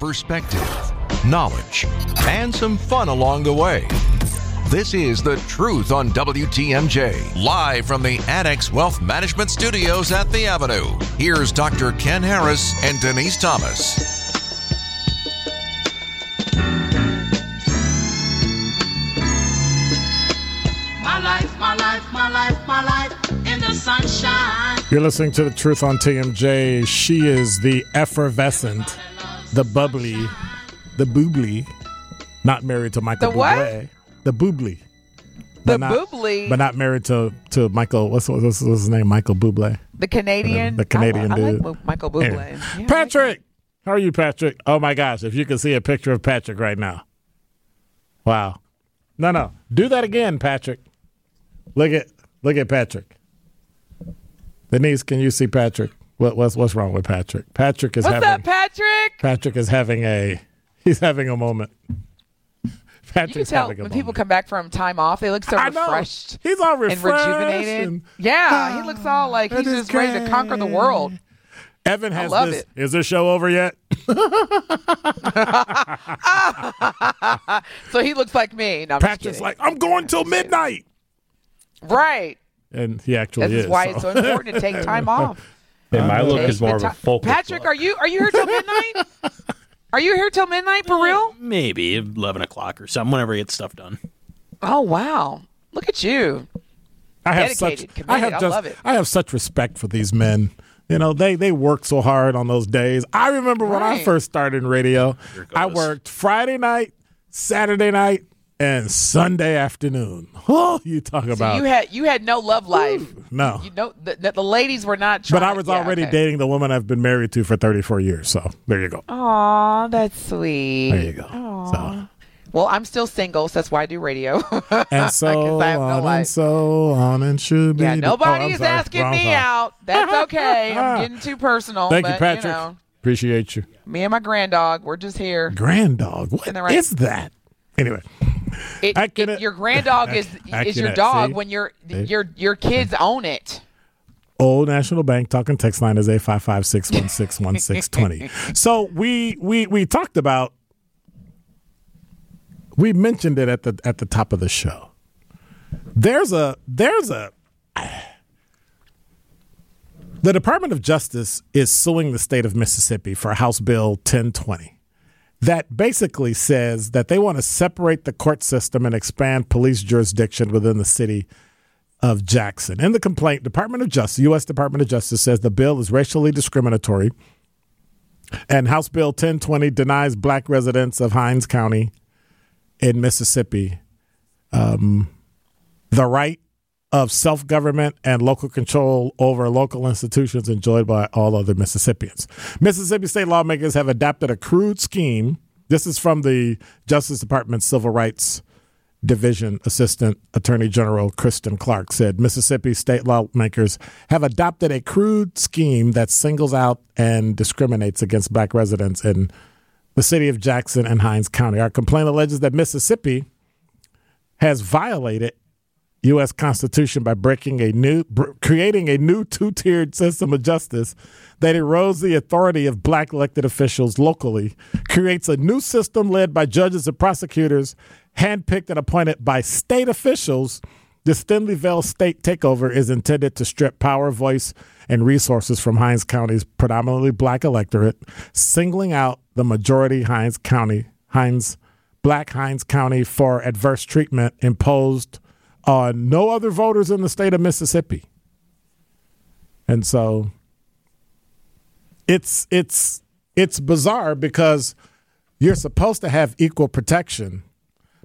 perspective, knowledge, and some fun along the way. This is The Truth on WTMJ, live from the Annex Wealth Management Studios at The Avenue. Here's Dr. Ken Harris and Denise Thomas. my life, my life, my life in the sunshine. You're listening to The Truth on TMJ. She is the effervescent, the bubbly, the boobly, not married to Michael The what? The boobly. The But not- boobly? But not married to, to Michael, what's, what's, what's his name? Michael Bublé. The Canadian, The Canadian I, I dude. like Michael Bublé. Anyway. Yeah, I like Patrick! How are you, Patrick? Oh my gosh, if you could see a picture of Patrick right now. Wow. No, no. Do that again, Patrick. Look at look at Patrick. Denise, can you see Patrick? What, what's what's wrong with Patrick? Patrick is What's having up, Patrick? Patrick is having a he's having a moment. You can Patrick's tell having a when moment. people come back from time off, they look so I know. refreshed He's all refreshed and rejuvenated. and- yeah, he looks all like he's just ready to conquer the world. Evan has love this. it. Is this show over yet? So he looks like me. No, Patrick's like, I'm going till midnight. right. And he actually This is is. why so. it's so important to take time off. And my look is more of a ti- focus. Patrick, look. are you are you here till midnight? are you here till midnight for real? maybe eleven o'clock or something? Whenever I get stuff done. Oh wow! Look at you. I have Dedicated, such committed. I have I just love it. I have such respect for these men. You know, they they work so hard on those days. I remember when I first started in radio, I worked Friday night, Saturday night, and Sunday afternoon. Oh, you talk So about you had you had no love life. no. You know the, the, ladies were not. Trying, But I was already okay. dating the woman I've been married to for 34 years. So there you go. Aw, that's sweet. There you go. So Well, I'm still single, so that's why I do radio. and so I have no on and so on and should be. yeah, oh, nobody I'm is sorry. asking Wrong me out. That's okay. I'm getting too personal. Thank but, you, Patrick. know, Appreciate you. me and my grand dog, we're just here. Grand dog. What right? is that? Anyway. It, it- your grand dog is is your dog see? when your your your kids own it. Old National Bank talking text line is eight five five six one six one six twenty. So we we we talked about we mentioned it at the at the top of the show. There's a there's a the Department of Justice is suing the state of Mississippi for House Bill 1020 that basically says that they want to separate the court system and expand police jurisdiction within the city of Jackson. In the complaint, Department of Justice, U.S. Department of Justice says the bill is racially discriminatory, and House Bill 1020 denies black residents of Hinds County in Mississippi um, the right of self government and local control over local institutions enjoyed by all other Mississippians. Mississippi state lawmakers have adapted a crude scheme. This is from the Justice Department's Civil Rights Division Assistant Attorney General Kristen Clarke said Mississippi state lawmakers have adopted a crude scheme that singles out and discriminates against black residents in the city of Jackson and Hinds County. Our complaint alleges that Mississippi has violated U.S. Constitution by breaking a new, br- creating a new two-tiered system of justice that erodes the authority of black elected officials locally, creates a new system led by judges and prosecutors, handpicked and appointed by state officials. The Stenleyville state takeover is intended to strip power, voice, and resources from Hinds County's predominantly black electorate, singling out the majority Hinds County, Hinds, black Hinds County for adverse treatment imposed no other voters in the state of Mississippi. And so it's it's it's bizarre because you're supposed to have equal protection,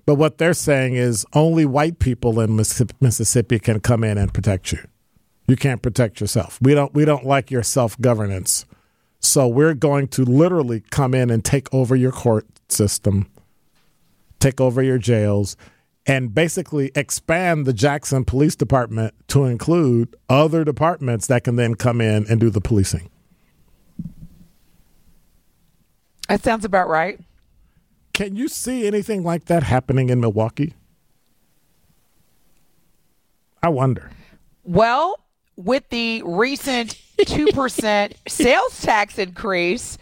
but what they're saying is only white people in Mississippi can come in and protect you. You can't protect yourself. We don't we don't like your self-governance. So we're going to literally come in and take over your court system, take over your jails, and basically expand the Jackson Police Department to include other departments that can then come in and do the policing. That sounds about right. Can you see anything like that happening in Milwaukee? I wonder. Well, with the recent 2% sales tax increase,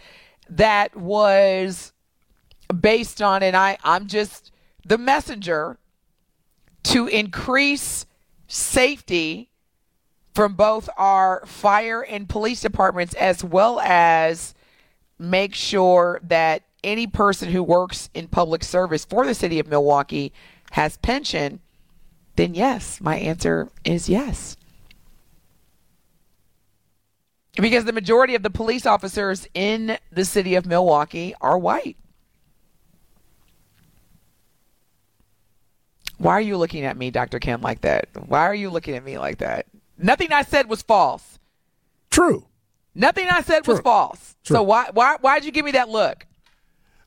that was based on, and I, I'm just the messenger to increase safety from both our fire and police departments as well as make sure that any person who works in public service for the city of Milwaukee has pension, then yes, my answer is yes. Because the majority of the police officers in the city of Milwaukee are white. Why are you looking at me, Dr. Kim, like that? Why are you looking at me like that? Nothing I said was false. True. Nothing I said was false. True. So why why why'd you give me that look?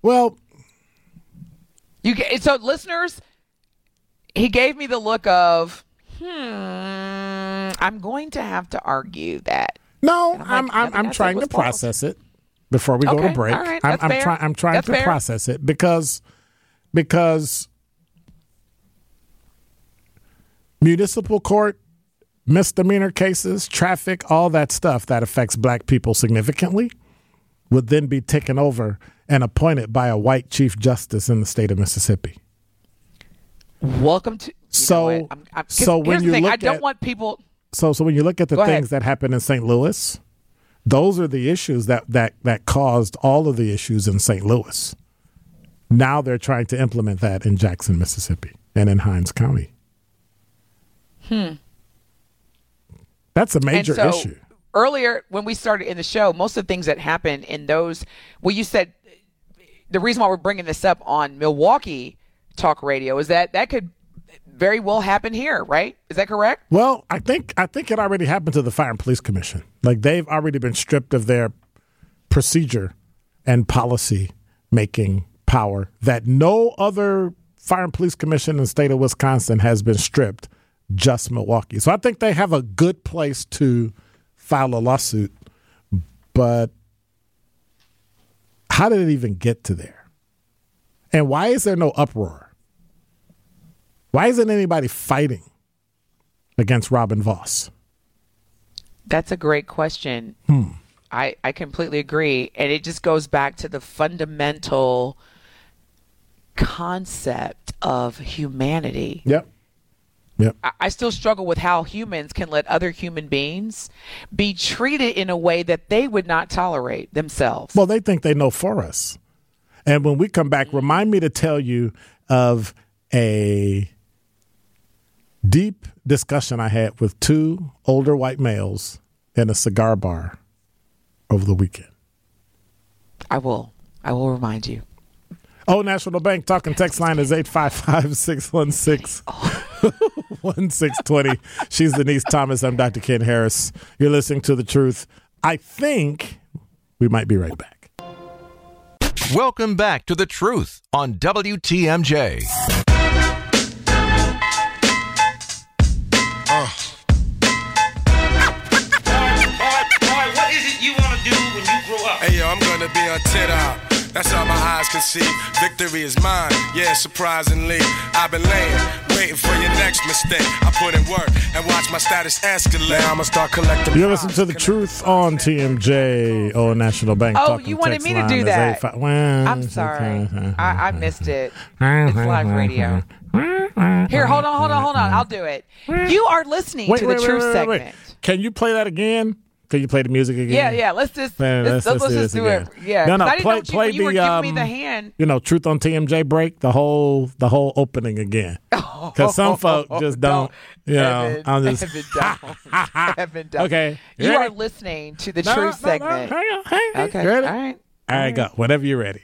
Well, You ga- so listeners, he gave me the look of hmm. I'm going to have to argue that. no, I'm like, I'm I'm, nothing I'm I said trying to false. process it before we go to break. right, I'm I'm, I'm trying That's to fair. process it because because municipal court misdemeanor cases, traffic, all that stuff that affects black people significantly would then be taken over and appointed by a white chief justice in the state of Mississippi. Welcome to. So- I'm- I'm- so when you thing, I look don't at- want people. So so when you look at the Go ahead. things that happened in St. Louis, those are the issues that that that caused all of the issues in St. Louis. Now they're trying to implement that in Jackson, Mississippi, and in Hinds County. Hmm. That's a major so issue. earlier when we started in the show, most of the things that happened in those, well, you said the reason why we're bringing this up on Milwaukee Talk Radio is that that could very well happen here, right? Is that correct? Well, I think I think it already happened to the Fire and Police Commission. Like they've already been stripped of their procedure and policy making power that no other fire and police commission in the state of Wisconsin has been stripped, just Milwaukee. So I think they have a good place to file a lawsuit, but how did it even get to there? And why is there no uproar? Why isn't anybody fighting against Robin Vos? That's a great question. Hmm. I, I completely agree. And it just goes back to the fundamental concept of humanity. Yep. Yep. I- still struggle with how humans can let other human beings be treated in a way that they would not tolerate themselves. Well, they think they know for us. And when we come back, mm-hmm. remind me to tell you of a deep discussion I had with two older white males in a cigar bar over the weekend. I will. I will remind you. Oh, National Bank talking text line is 855 616 1620. She's Denise Thomas. I'm Dr. Ken Harris. You're listening to The Truth. I think we might be right back. Welcome back to The Truth on WTMJ. Boy, what is it you want to do when you grow up? Hey yo, I'm gonna be on tit out. That's all my eyes can see. Victory is mine. Yeah, surprisingly, I've been laying, waiting for your next mistake. I put in work and watch my status escalate. Now I'ma start collecting. You're listening to The Truth on TMJ. Oh, National Bank. Oh, you wanted me to do is that. 85 Well, I'm sorry. I, I missed it. It's live radio. Here, hold on, hold on, hold on. I'll do it. You are listening Wait, to wait, the wait, Truth wait, wait, segment. wait. Can you play that again? Can you play the music again? Yeah, yeah. Let's just Man, let's, let's, do just this do again. it. Yeah. No, no. I didn't play, know what you, play you the were giving um, me the hand. You know, Truth on TMJ break the whole the whole opening again. Because some folk just don't. You know, Evan, I'm just. Evan, don't. Evan, don't. Okay, You ready? are listening to the No, Truth no, no, segment. hang on, hang on. Okay. You ready? All right. All right, go. Whenever you're ready.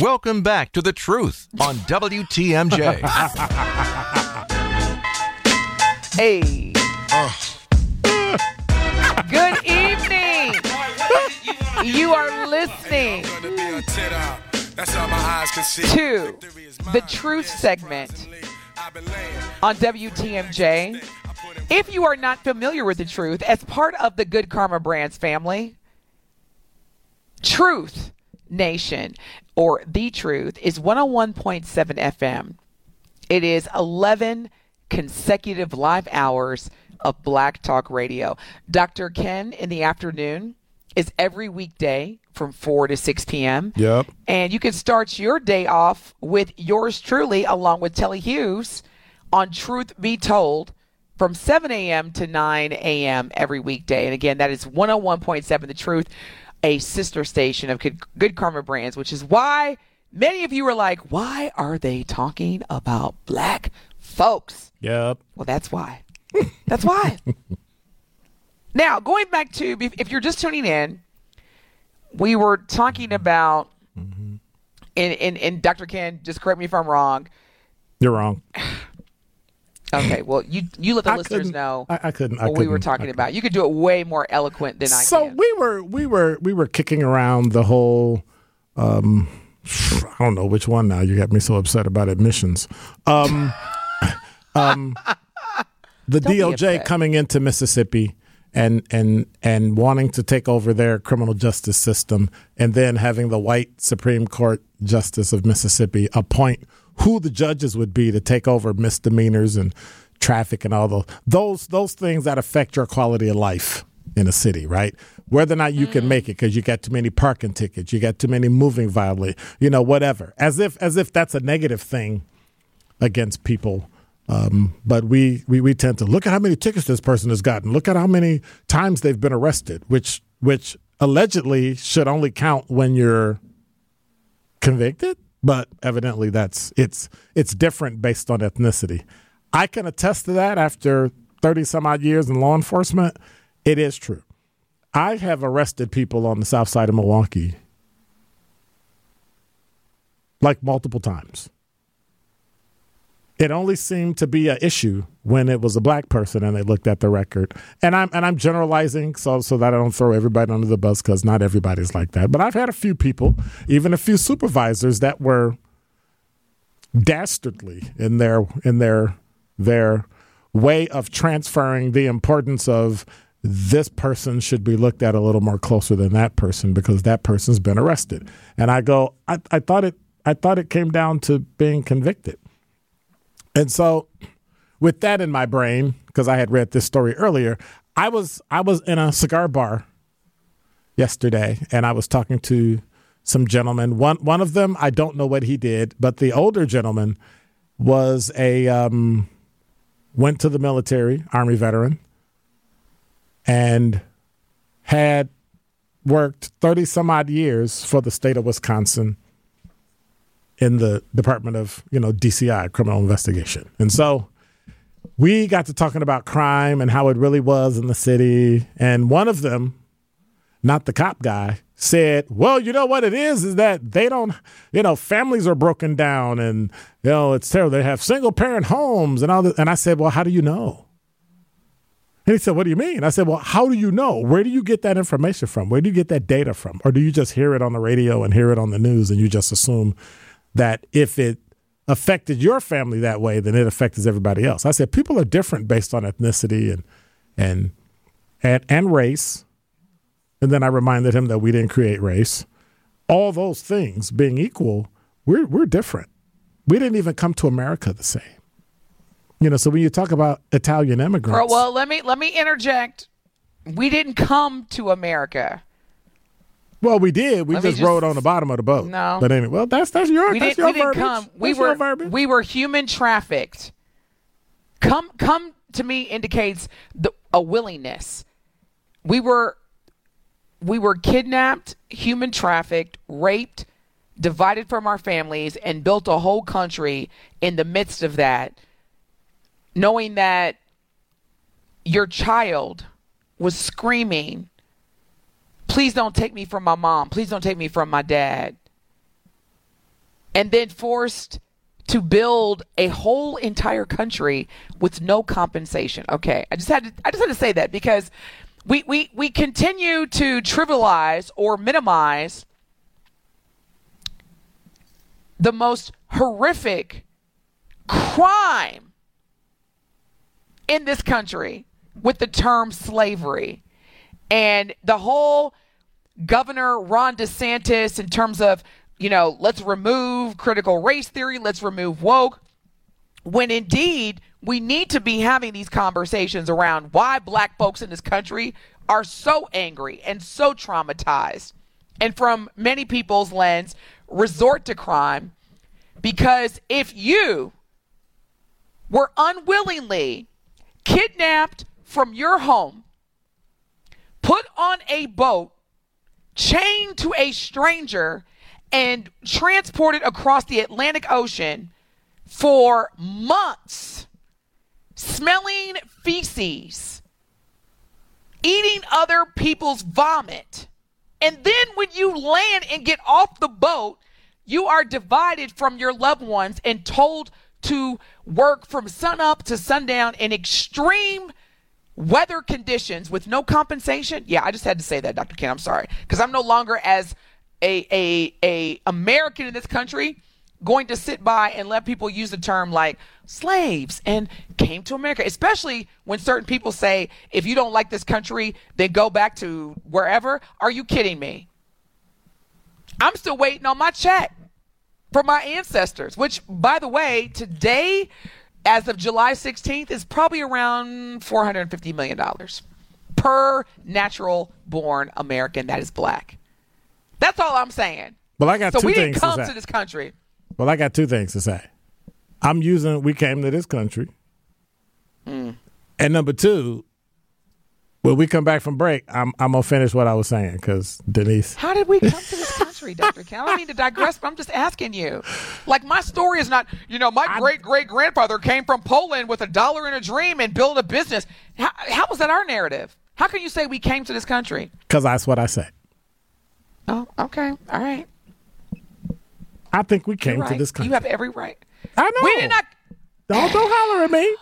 Welcome back to The Truth on WTMJ. Hey. Good evening. You are listening to the. Truth segment on WTMJ. If you are not familiar with the truth, as part of the Good Karma Brands family, Truth Nation or The Truth is 101.7 FM. It is 11 consecutive live hours of Black Talk Radio. Dr. Ken in the afternoon is every weekday from 4 to 6 p.m. Yep. And you can start your day off with yours truly, along with Telly Hughes, on Truth Be Told from 7 a.m. to 9 a.m. every weekday. And again, that is 101.7 The Truth, a sister station of Good, Good Karma Brands, which is why many of you are like, why are they talking about black folks? Yep. Well, that's why. That's why. now, going back to if if you're just tuning in, we were talking about, and, and, and Dr. Ken, just correct me if I'm wrong. You're wrong. Okay, well, you you let the I listeners know I- I couldn't- I what we were couldn't- talking about. You could do it way more eloquent than I could. so can. we were we were we were kicking around the whole um I don't know which one now. You got me so upset about admissions. Um um the Don't DOJ coming into Mississippi and and and wanting to take over their criminal justice system and then having the white Supreme Court justice of Mississippi appoint who the judges would be to take over misdemeanors and traffic and all those those those things that affect your quality of life in a city, right? Whether or not you can mm. make it because you got too many parking tickets, you got too many moving violate, you know, whatever. As if as if that's a negative thing against people. Um, but we, we we tend to look at how many tickets this person has gotten. Look at how many times they've been arrested, which which allegedly should only count when you're convicted. But evidently, that's it's it's different based on ethnicity. I can attest to that after thirty some odd years in law enforcement. It is true. I have arrested people on the south side of Milwaukee like multiple times it only seemed to be an issue when it was a black person and they looked at the record. And I'm and I'm generalizing so so that I don't throw everybody under the bus because not everybody's like that. But I've had a few people, even a few supervisors that were dastardly in their in their their way of transferring the importance of this person should be looked at a little more closer than that person because that person's been arrested. And I go, I, I thought it I thought it came down to being convicted. And so, with that in my brain, because I had read this story earlier, I was I was in a cigar bar yesterday, and I was talking to some gentlemen. One one of them, I don't know what he did, but the older gentleman was a um, went to the military, army veteran, and had worked thirty some odd years for the state of Wisconsin in the Department of, you know, DCI, criminal investigation. And so we got to talking about crime and how it really was in the city. And one of them, not the cop guy, said, Well, you know what it is, is that they don't, you know, families are broken down and, you know, it's terrible. They have single parent homes and all that. And I said, Well, how do you know? And he said, What do you mean? I said, Well, how do you know? Where do you get that information from? Where do you get that data from? Or do you just hear it on the radio and hear it on the news and you just assume that if it affected your family that way, then it affects everybody else? I said, People are different based on ethnicity and and and, and race. And then I reminded him that we didn't create race. All those things being equal, we're we're different. We didn't even come to America the same. You know, so when you talk about Italian immigrants, Well, let me let me interject. We didn't come to America. Well, we did. We Let me just, just- rode on the bottom of the boat. No. but anyway, well, that's that's your We that's didn't. your We didn't verbiage. come. We That's your were. verbiage. We were human trafficked. Come. Come to me indicates the a willingness. We were. We were kidnapped, human trafficked, raped, divided from our families, and built a whole country in the midst of that, knowing that your child was screaming please don't take me from my mom. Please don't take me from my dad. And then forced to build a whole entire country with no compensation. Okay, I just had to, I just had to say that because we we we continue to trivialize or minimize the most horrific crime in this country with the term slavery and the whole governor ron desantis in terms of you know let's remove critical race theory let's remove woke when indeed we need to be having these conversations around why black folks in this country are so angry and so traumatized and from many people's lens, resort to crime. Because if you were unwillingly kidnapped from your home, put on a boat, chained to a stranger, and transported across the Atlantic Ocean for months, smelling feces, eating other people's vomit. And then when you land and get off the boat, you are divided from your loved ones and told to work from sunup to sundown in extreme weather conditions with no compensation. Yeah, I just had to say that, Dr. Ken. I'm sorry because I'm no longer as a a a American in this country going to sit by and let people use the term like slaves and came to America, especially when certain people say, if you don't like this country, then go back to wherever. Are you kidding me? I'm still waiting on my check from my ancestors, which, by the way, today, as of July 16th, is probably around $450 million per natural born American that is black. That's all I'm saying. Well, I got so two we things didn't come to to, this country. Well, I got two things to say. I'm using we came to this country. Mm. And number two, when we come back from break, I'm I'm gonna finish what I was saying because Denise. How did we come to this country, Dr. Ken? I don't mean to digress, but I'm just asking you. Like, my story is not, you know, my great great grandfather came from Poland with a dollar and a dream and built a business. How, how was that our narrative? How can you say we came to this country? Because that's what I said. Oh, okay. All right. I think we came You're to this country. You have every right. I know. We did not. Don't don't holler at me.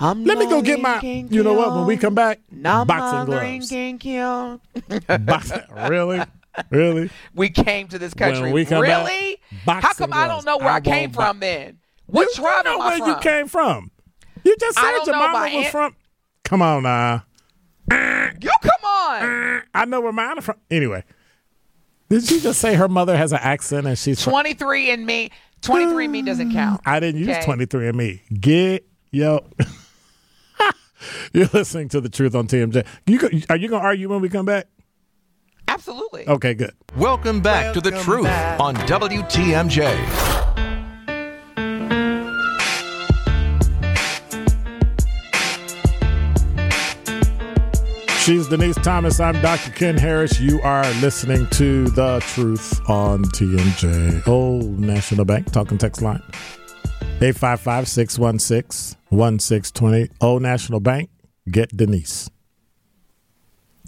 I'm Let me go get my. You know what? When we come back, boxing gloves. Boxing. Really, really. We came to this country. When we come back, really? boxing How come I don't know where I, I came bo- from then? What you tribe know am I where from? you came from. You just said your know mama was aunt- from. Come on now. You come on. I know where mine are from. Anyway, did she just say her mother has an accent and she's from? 23 and me. 23 and me doesn't count. I didn't use 23 and me. Get yo. You're listening to the truth on TMJ. You go, are you gonna argue when we come back? Absolutely. Okay, good. Welcome back to the truth on WTMJ. She's Denise Thomas. I'm Dr. Ken Harris. You are listening to The Truth on TMJ. Old National Bank talking text line 855 616 1620. Old National Bank, get Denise.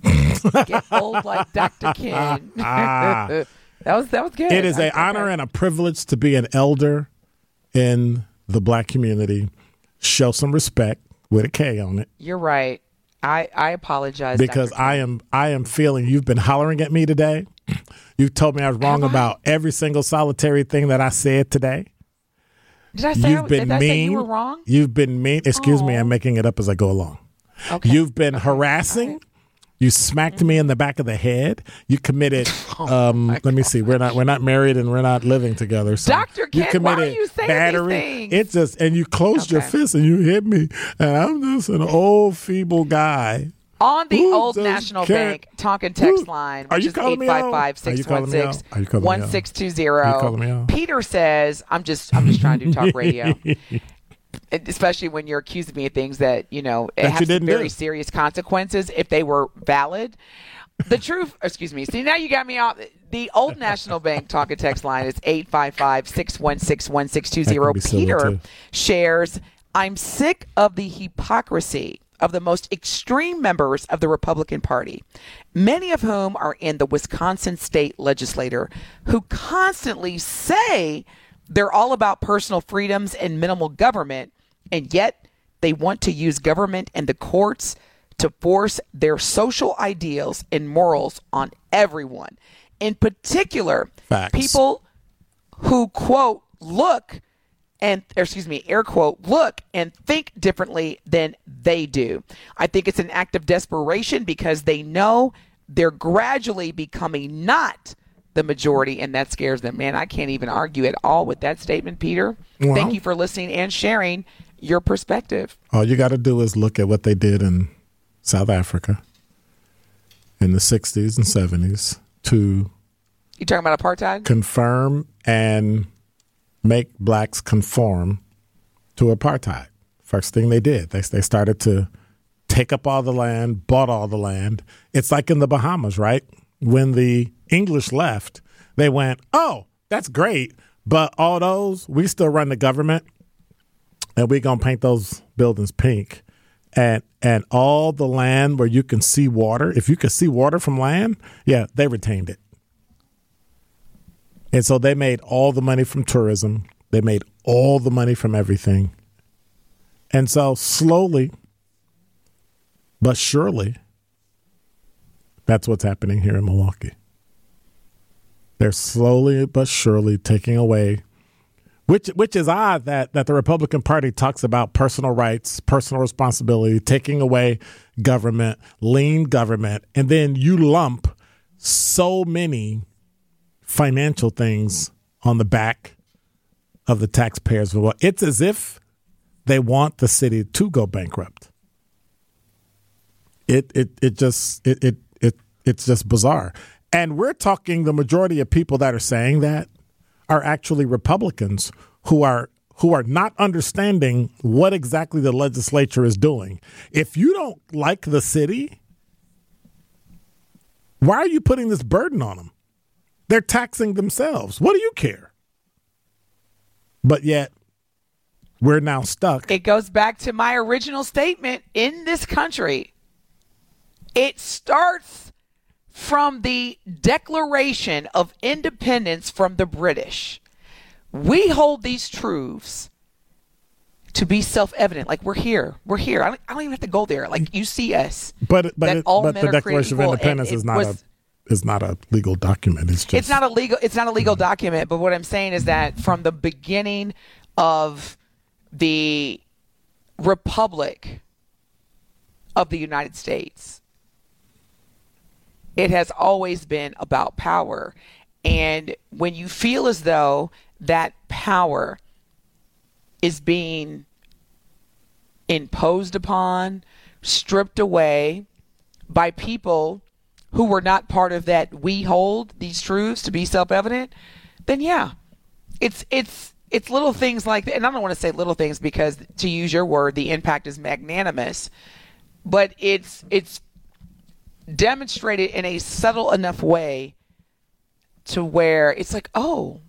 Get old like Dr. Ken. Ah. that was that was good. It is an honor and a privilege to be an elder in the black community. Show some respect with a K on it You're right. I I apologize because I am I am feeling you've been hollering at me today. You've told me I was wrong I? about every single solitary thing that I said today. Did I say, You've been I mean. say you were wrong? You've been mean. Excuse me, I'm making it up as I go along. Okay. You've been harassing. You smacked me in the back of the head. You committed. Oh um, let me see. We're not. We're not married and we're not living together. So Dr. you Ken, why are committed you saying battery. It's just and you closed your fist and you hit me, and I'm just an old feeble guy. On the old National? Bank talking text Who- line, which is calling? Are you calling me out? Are you calling me out? 855-616-1620. Are you calling me out? Peter says, I'm just I'm just trying to talk radio. Especially when you're accusing me of things that, you know, it That you have some very do. serious consequences if they were valid. The truth, excuse me. See, now you got me off. The old National Bank talking text line is 855 616 That can be 1620. Peter shares, I'm sick of the hypocrisy of the most extreme members of the Republican Party, many of whom are in the Wisconsin state legislature, who constantly say they're all about personal freedoms and minimal government, and yet they want to use government and the courts to force their social ideals and morals on everyone. In particular, Facts. people who quote look and excuse me air quote look and think differently than they do. I think it's an act of desperation because they know they're gradually becoming not the majority and that scares them. Man i can't even argue at all with that statement peter. Thank you for listening and sharing your perspective. All you got to do is look at what they did in South Africa in the 60s and 70s to You talking about apartheid? confirm and make blacks conform to apartheid. First thing they did, they, they started to take up all the land, bought all the land. It's like in the Bahamas, right? When the English left, they went, oh, that's great, but all those, we still run the government and we're going to paint those buildings pink. And, and all the land where you can see water, if you can see water from land, yeah, they retained it. And so they made all the money from tourism. They made all the money from everything. And so slowly, but surely, that's what's happening here in Milwaukee. They're slowly but surely taking away, which which is odd that that the Republican Party talks about personal rights, personal responsibility, taking away government, lean government, and then you lump so many financial things on the back of the taxpayers. Well, it's as if they want the city to go bankrupt. It it it just it it, it it's just bizarre. And we're talking the majority of people that are saying that are actually Republicans who are who are not understanding what exactly the legislature is doing. If you don't like the city, why are you putting this burden on them? They're taxing themselves. What do you care? But yet, we're now stuck. It goes back to my original statement in this country. It starts from the Declaration of Independence from the British. We hold these truths to be self-evident. Like we're here, we're here. I don't, I don't even have to go there. Like mm. you see us. But but it, all but men the Declaration of Independence is not was- a is not a legal document. It's just it's not a legal it's not a legal document but what i'm saying is that from the beginning of the republic of the united states it has always been about power and when you feel as though that power is being imposed upon stripped away by people who were not part of that we hold these truths to be self-evident then yeah. It's it's it's little things like that. And i don't want to say little things because to use your word the impact is magnanimous but it's it's demonstrated in a subtle enough way to where it's like oh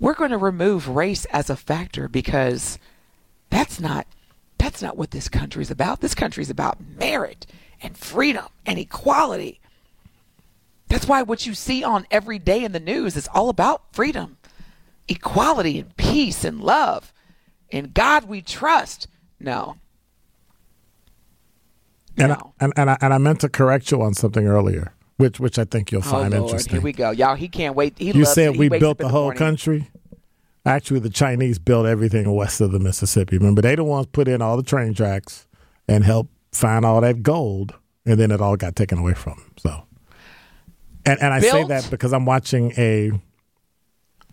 we're going to remove race as a factor because that's not that's not what this country's about. This country's about merit and freedom and equality. That's why what you see on every day in the news is all about freedom, equality, and peace and love. In God we trust. No. and, I, No. and and I, and I meant to correct you on something earlier, which which I think you'll Oh find Lord, interesting. here we go, y'all. He can't wait. He you loves said it. We built the whole morning. country. Actually, the Chinese built everything west of the Mississippi. Remember, they the ones put in all the train tracks and helped find all that gold, and then it all got taken away from them. So, and and I say that because I'm watching a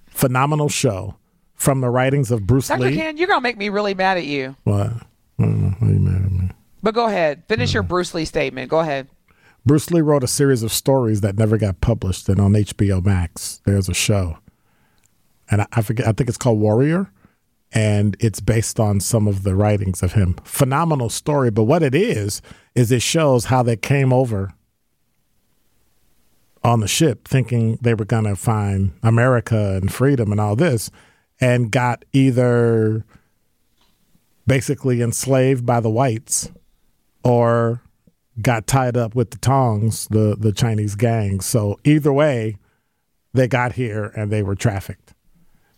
phenomenal show from the writings of Bruce Dr. Lee. Ken, you're gonna make me really mad at you. What? Mm, why are you mad at me? But go ahead. Finish Mm. your Bruce Lee statement. Go ahead. Bruce Lee wrote a series of stories that never got published, and on HBO Max, there's a show, and I, I forget. I think it's called Warrior, and it's based on some of the writings of him. Phenomenal story, but what it is is it shows how they came over on the ship, thinking they were going to find America and freedom and all this, and got either basically enslaved by the whites or got tied up with the Tongs, the the Chinese gangs. So either way, they got here and they were trafficked.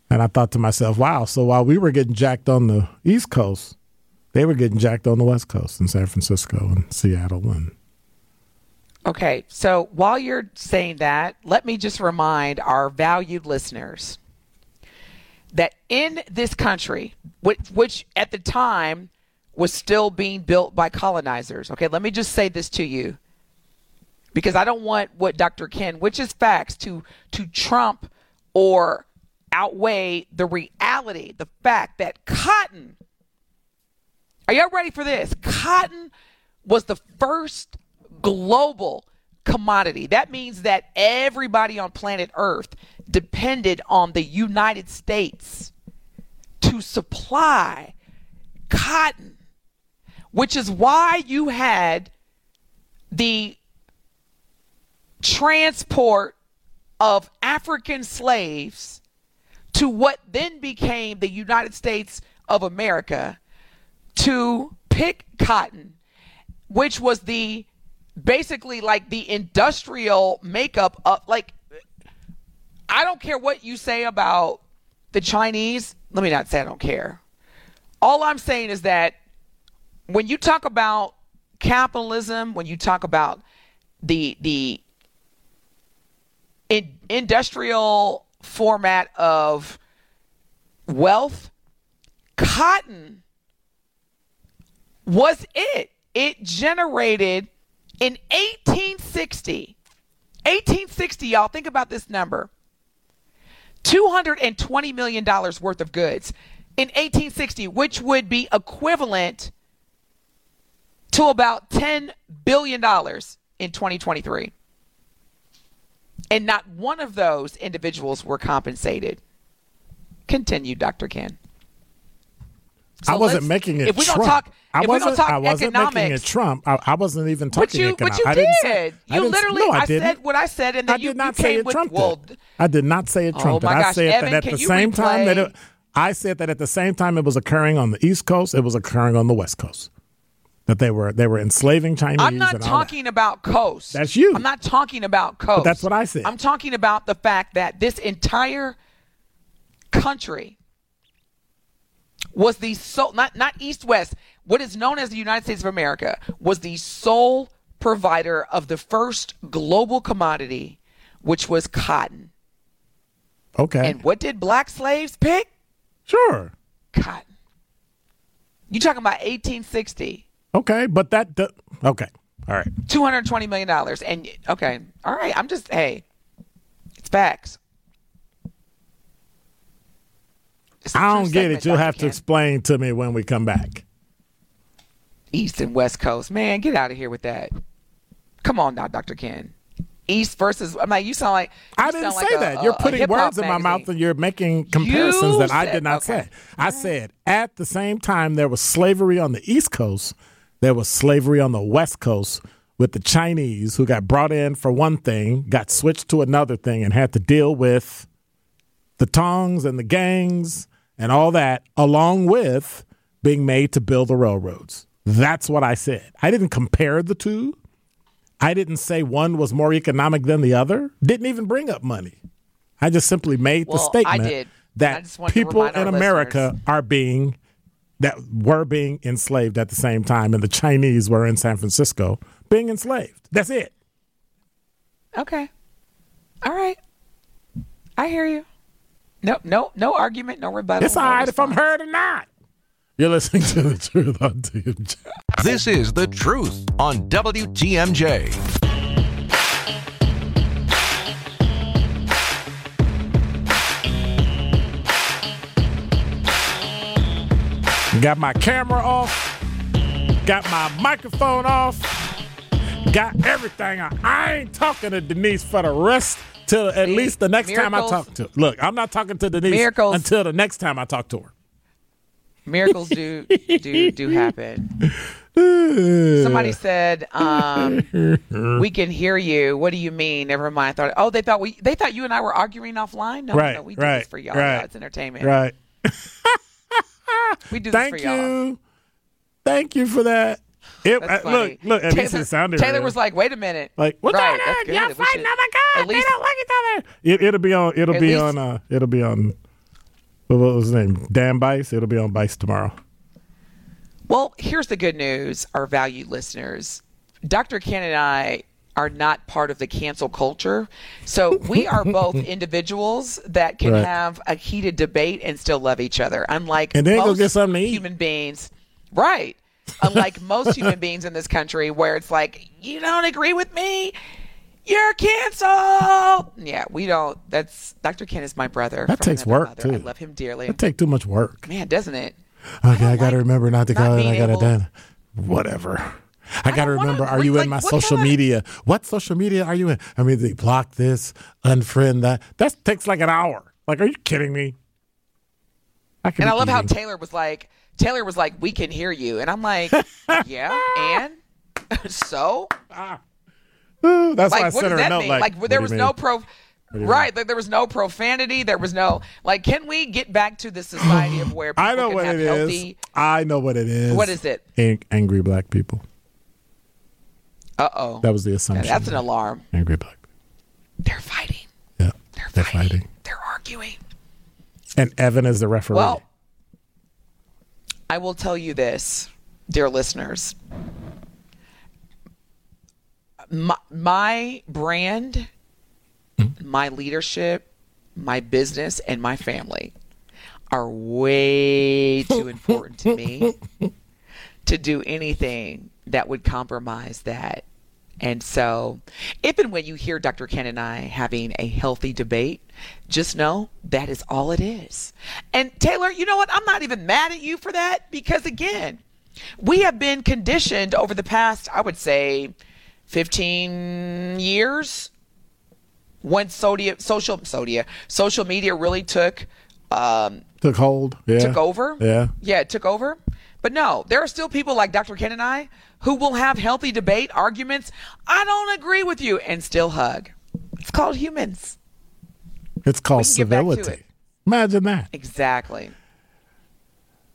And I thought to myself, wow, so while we were getting jacked on the East Coast, they were getting jacked on the West Coast in San Francisco and Seattle and Okay, so while you're saying that, let me just remind our valued listeners that in this country, which, which at the time was still being built by colonizers, okay, let me just say this to you because I don't want what Dr. Ken, which is facts, to to trump or outweigh the reality, the fact that cotton. Are y'all ready for this? Cotton was the first global commodity. That means that everybody on planet Earth depended on the United States to supply cotton, which is why you had the transport of African slaves to what then became the United States of America to pick cotton, which was the basically like the industrial makeup of like I don't care what you say about the Chinese. Let me not say I don't care. All I'm saying is that when you talk about capitalism, when you talk about the the in, industrial format of wealth, cotton was it. It generated in 1860, 1860, y'all, think about this number $220 million worth of goods in 1860, which would be equivalent to about $10 billion in 2023. And not one of those individuals were compensated. Continue, Dr. Ken. So I wasn't making it If we Trump. don't talk, I if we wasn't. don't talk I wasn't making it Trump. I, I wasn't even talking but you, but economics. you I did. say, you literally, no, I, I, said what I said, and then I you, did not you say came it with trumped well. I did not say it oh Trump. Oh, trumped my it. I said Evan, that at the same time that replay? it, I said that at the same time it was occurring on the East Coast, it was occurring on the West Coast. That they were they were enslaving Chinese. I'm not all that. talking about coast. That's you. I'm not talking about coast. that's what I said. I'm talking about the fact that this entire country was the sole not not east west what is known as the united states of america was the sole provider of the first global commodity which was cotton Okay, and what did black slaves pick sure. cotton you talking about 1860 Okay, but that okay. All right. 220 million dollars and okay all right i'm just hey it's facts It's I don't get it. You'll Dr. have to explain to me when we come back. East and West Coast. Man, get out of here with that. Come on now, Dr. Ken. East versus. I'm like, you sound like. you I didn't sound like say that. a- You're putting words in my mouth and you're making comparisons that I did not okay. say. I said at the same time there was slavery on the East Coast, there was slavery on the West Coast with the Chinese who got brought in for one thing, got switched to another thing, and had to deal with the tongs and the gangs and all that, along with being made to build the railroads. That's what I said. I didn't compare the two. I didn't say one was more economic than the other. Didn't even bring up money. I just simply made the Well, I statement did. That people in America listeners. are being that were being enslaved at the same time, and the Chinese were in San Francisco being enslaved. That's it. Okay. All right. I hear you. No, no, no argument, no rebuttal. It's no all right if I'm heard or not. You're listening to the truth on TMJ. This is The Truth on WTMJ. Got my camera off. Got my microphone off. Got everything on. I ain't talking to Denise for the rest till at least the next time I talk to her. Look, I'm not talking to Denise Miracles. until the next time I talk to her. Miracles do do do happen. Somebody said, um, "We can hear you." What do you mean? Never mind. I thought, oh, they thought we they thought you and I were arguing offline. No, Right, no, we do right, this for y'all. right, y'all. It's entertainment. Right. We do Thank this for y'all. you. Thank you for that. It, uh, look, look, at least Taylor, it sounded Taylor real. was like, "Wait a minute." Like, what's right, on? Y'all fighting? Oh my God! At they least, don't like each other. It, it'll be on. It'll At be least- on. Uh, it'll be on. What was his name? Dan Bice. It'll be on Bice tomorrow. Well, here's the good news, our valued listeners. Dr. Ken and I are not part of the cancel culture. So we are both individuals that can Right. have a heated debate and still love each other. Unlike And then go most get something to eat. human beings. Right. Unlike most human beings in this country where it's like, you don't agree with me, you're canceled. Yeah, we don't. That's Dr. Ken is my brother. That takes work, mother. too. I love him dearly. That take too much work. Man, doesn't it? Okay, I, don't got to like remember not to not call it. I got to done. Whatever. I got to don't wanna remember, are you like, in my social media? What social media are you in? I mean, they block this, unfriend that. That takes like an hour. Like, are you kidding me? I And I love how. Taylor was like, Taylor was like, we can hear you. And I'm like, yeah, and so? Ah. Ooh, that's why I Like, what sent does her a that note. mean? Like, Like, there was no pro. mean? Right, like there was no profanity. There was no like. Can we get back to the society of where people I know what have it is. healthy? I know what it is. What is it? Ang- angry black people. Uh oh, That was the assumption. that's an alarm. Angry black. They're fighting. Yeah, They're, they're fighting. fighting. They're arguing. And Evan is the referee. Well, I will tell you this, dear listeners. My, my brand, my leadership, my business, and my family are way too important to me to do anything that would compromise that. And so, if and when you hear Dr. Ken and I having a healthy debate, just know that is all it is. And Taylor, you know what? I'm not even mad at you for that because, again, we have been conditioned over the past, I would say, 15 years when social, sodia, social media really took um, took hold. Yeah. took over. Yeah. Yeah, it took over. But no, there are still people like Dr. Ken and I who will have healthy debate, arguments. I don't agree with you and still hug. It's called humans. It's called We can get back to civility. it. Imagine that. Exactly.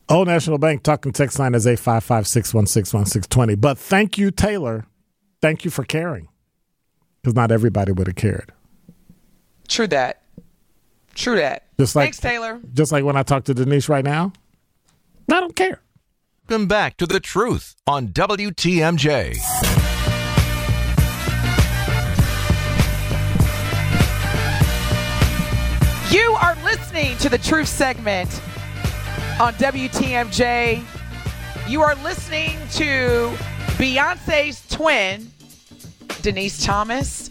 Old National Bank talking text line is 855 616 1620. But thank you, Taylor. Thank you for caring. Because not everybody would have cared. True that. True that. Just like- Thanks, Taylor. Just like when I talk to Denise right now, I don't care. Welcome back to The Truth on WTMJ. You are listening to the Truth segment on WTMJ. You are listening to Beyonce's twin, Denise Thomas.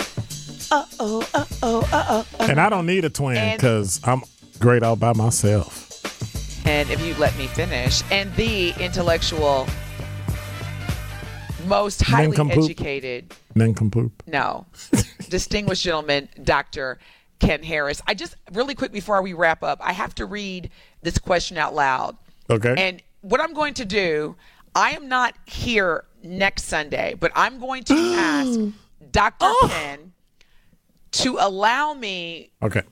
Uh oh, uh oh, uh oh. And I don't need a twin because I'm great all by myself. And if you let me finish, and the intellectual, most highly Nincompoop. educated, Nincompoop. no, distinguished gentleman, Dr. Ken Harris. I just, really quick before we wrap up, I have to read this question out loud. Okay. And what I'm going to do, I am not here next Sunday, but I'm going to ask Dr. Oh. Ken to allow me Okay.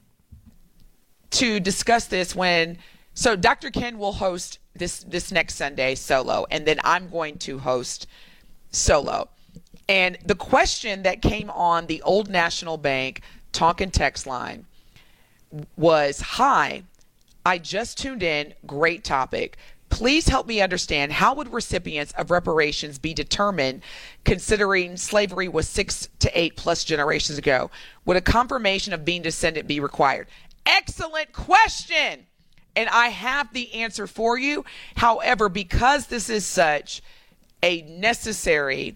to discuss this when so Dr. Ken will host this this next Sunday solo and then I'm going to host solo. And the question that came on the Old National Bank and text line was Hi, I just tuned in. Great topic. Please help me understand how would recipients of reparations be determined considering slavery was six to eight plus generations ago? Would a confirmation of being descendant be required? Excellent question. And I have the answer for you. However, because this is such a necessary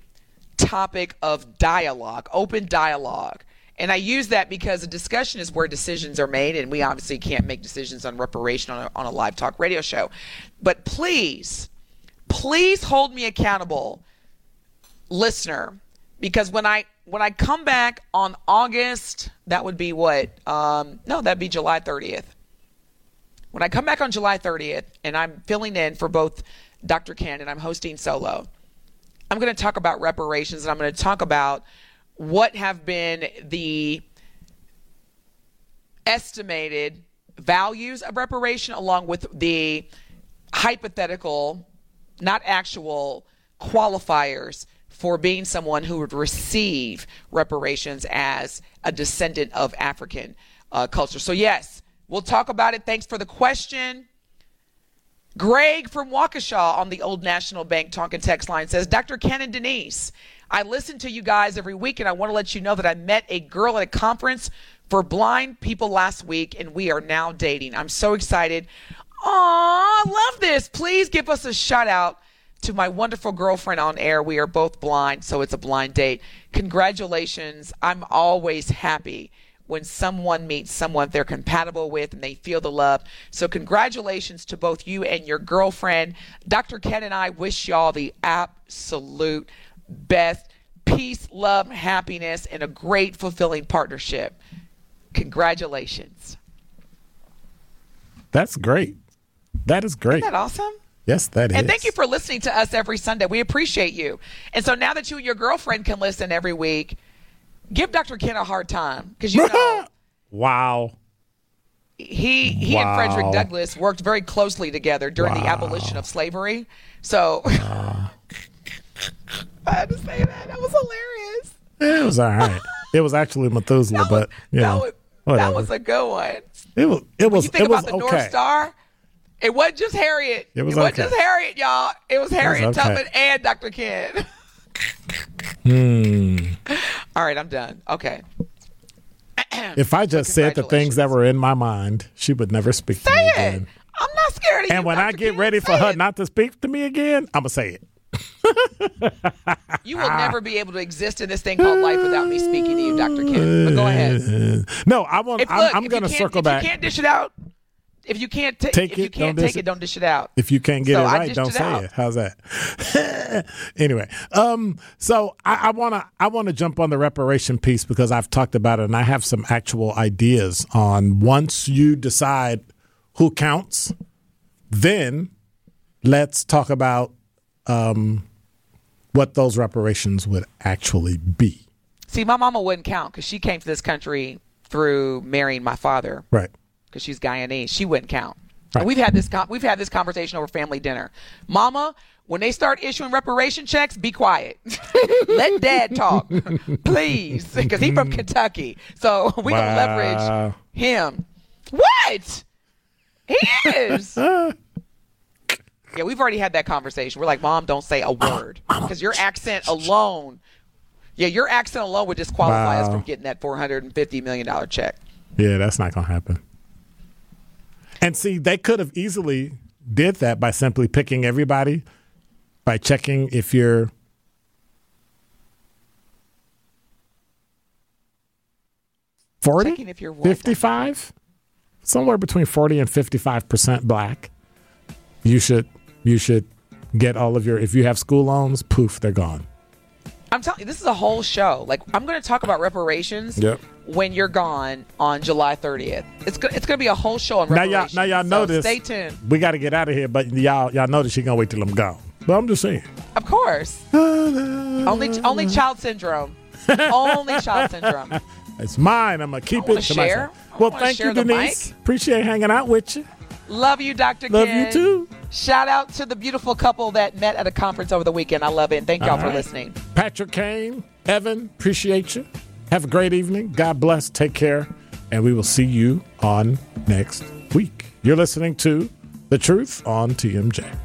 topic of dialogue, open dialogue. And I use that because a discussion is where decisions are made, and we obviously can't make decisions on reparation on a, on a live talk radio show. But please, please hold me accountable, listener, because when I when I come back on August, that would be what? Um, no, that'd be July 30th. When I come back on July 30th, and I'm filling in for both Dr. Ken and I'm hosting solo, I'm going to talk about reparations and I'm going to talk about what have been the estimated values of reparation along with the hypothetical, not actual qualifiers for being someone who would receive reparations as a descendant of African uh, culture. So, yes, we'll talk about it. Thanks for the question. Greg from Waukesha on the Old National Bank and text line says, Dr. Ken and Denise, I listen to you guys every week, and I want to let you know that I met a girl at a conference for blind people last week, and we are now dating. I'm so excited. Aw, I love this. Please give us a shout out to my wonderful girlfriend on air. We are both blind, so it's a blind date. Congratulations. I'm always happy when someone meets someone they're compatible with and they feel the love. So, congratulations to both you and your girlfriend. Dr. Ken and I wish y'all the absolute best peace, love, happiness, and a great, fulfilling partnership. Congratulations. That's great. That is great. Isn't that awesome? Yes, that is. And thank you for listening to us every Sunday. We appreciate you. And so now that you and your girlfriend can listen every week, give Dr. Ken a hard time because you know wow. he he Wow. and Frederick Douglass worked very closely together during the abolition of slavery. So I had to say that. That was hilarious. It was all right. it was actually Methuselah, but you that, know, was, whatever. that was a good one. it was. It was. You think It was about the okay. North Star? It wasn't just Harriet. It was it wasn't just Harriet, y'all. It was Harriet okay. Tubman and Dr. Ken. Hmm. All right, I'm done. Okay. If I just said the things that were in my mind, she would never speak to me it. again. I'm not scared of you. And when I get ready for her it. not to speak to me again, I'm gonna say it. You will never be able to exist in this thing called life without me speaking to you, Dr. Ken. But go ahead. No, I want. If, I'm, I'm gonna circle if back. you can't dish it out, if you can't ta- Take if you it, can't don't take dish it, it. don't dish it out. If you can't get So it right, don't it say out. it. How's that? anyway, um, so I, I wanna I wanna jump on the reparation piece because I've talked about it and I have some actual ideas on once you decide who counts, then let's talk about um, what those reparations would actually be. See, my mama wouldn't count because she came to this country through marrying my father Right. Because she's Guyanese. She wouldn't count. Right. And we've had this con- we've had this conversation over family dinner. Mama, when they start issuing reparation checks, be quiet. Let Dad talk, please, because he's from Kentucky. So we Wow. gonna leverage him. What? He is. yeah, we've already had that conversation. We're like, Mom, don't say a word because your accent alone. Yeah, your accent alone would disqualify us from getting that four hundred and fifty million dollar check. Yeah, that's not going to happen. And see, they could have easily did that by simply picking everybody by checking if you're forty, Checking if you're what? fifty-five, somewhere between forty and fifty-five percent black. You should you should get all of your if you have school loans, poof, they're gone. I'm telling you, this is a whole show. Like, I'm going to talk about reparations Yep. when you're gone on July 30th. It's go- it's going to be a whole show on reparations. Now y'all now y'all So notice Stay tuned. We got to get out of here, but y'all y'all notice she gonna wait till I'm gone. But I'm just saying. Of course. only only child syndrome. only child syndrome. It's mine. I'm gonna keep it to share. myself. Well, thank you, Denise. Appreciate hanging out with you. Love you, Dr. Love Ken. you too. Shout out to the beautiful couple that met at a conference over the weekend. I love it. And thank y'all All for listening. Patrick Kane, Evan, appreciate you. Have a great evening. God bless. Take care, and we will see you on next week. You're listening to the Truth on TMJ.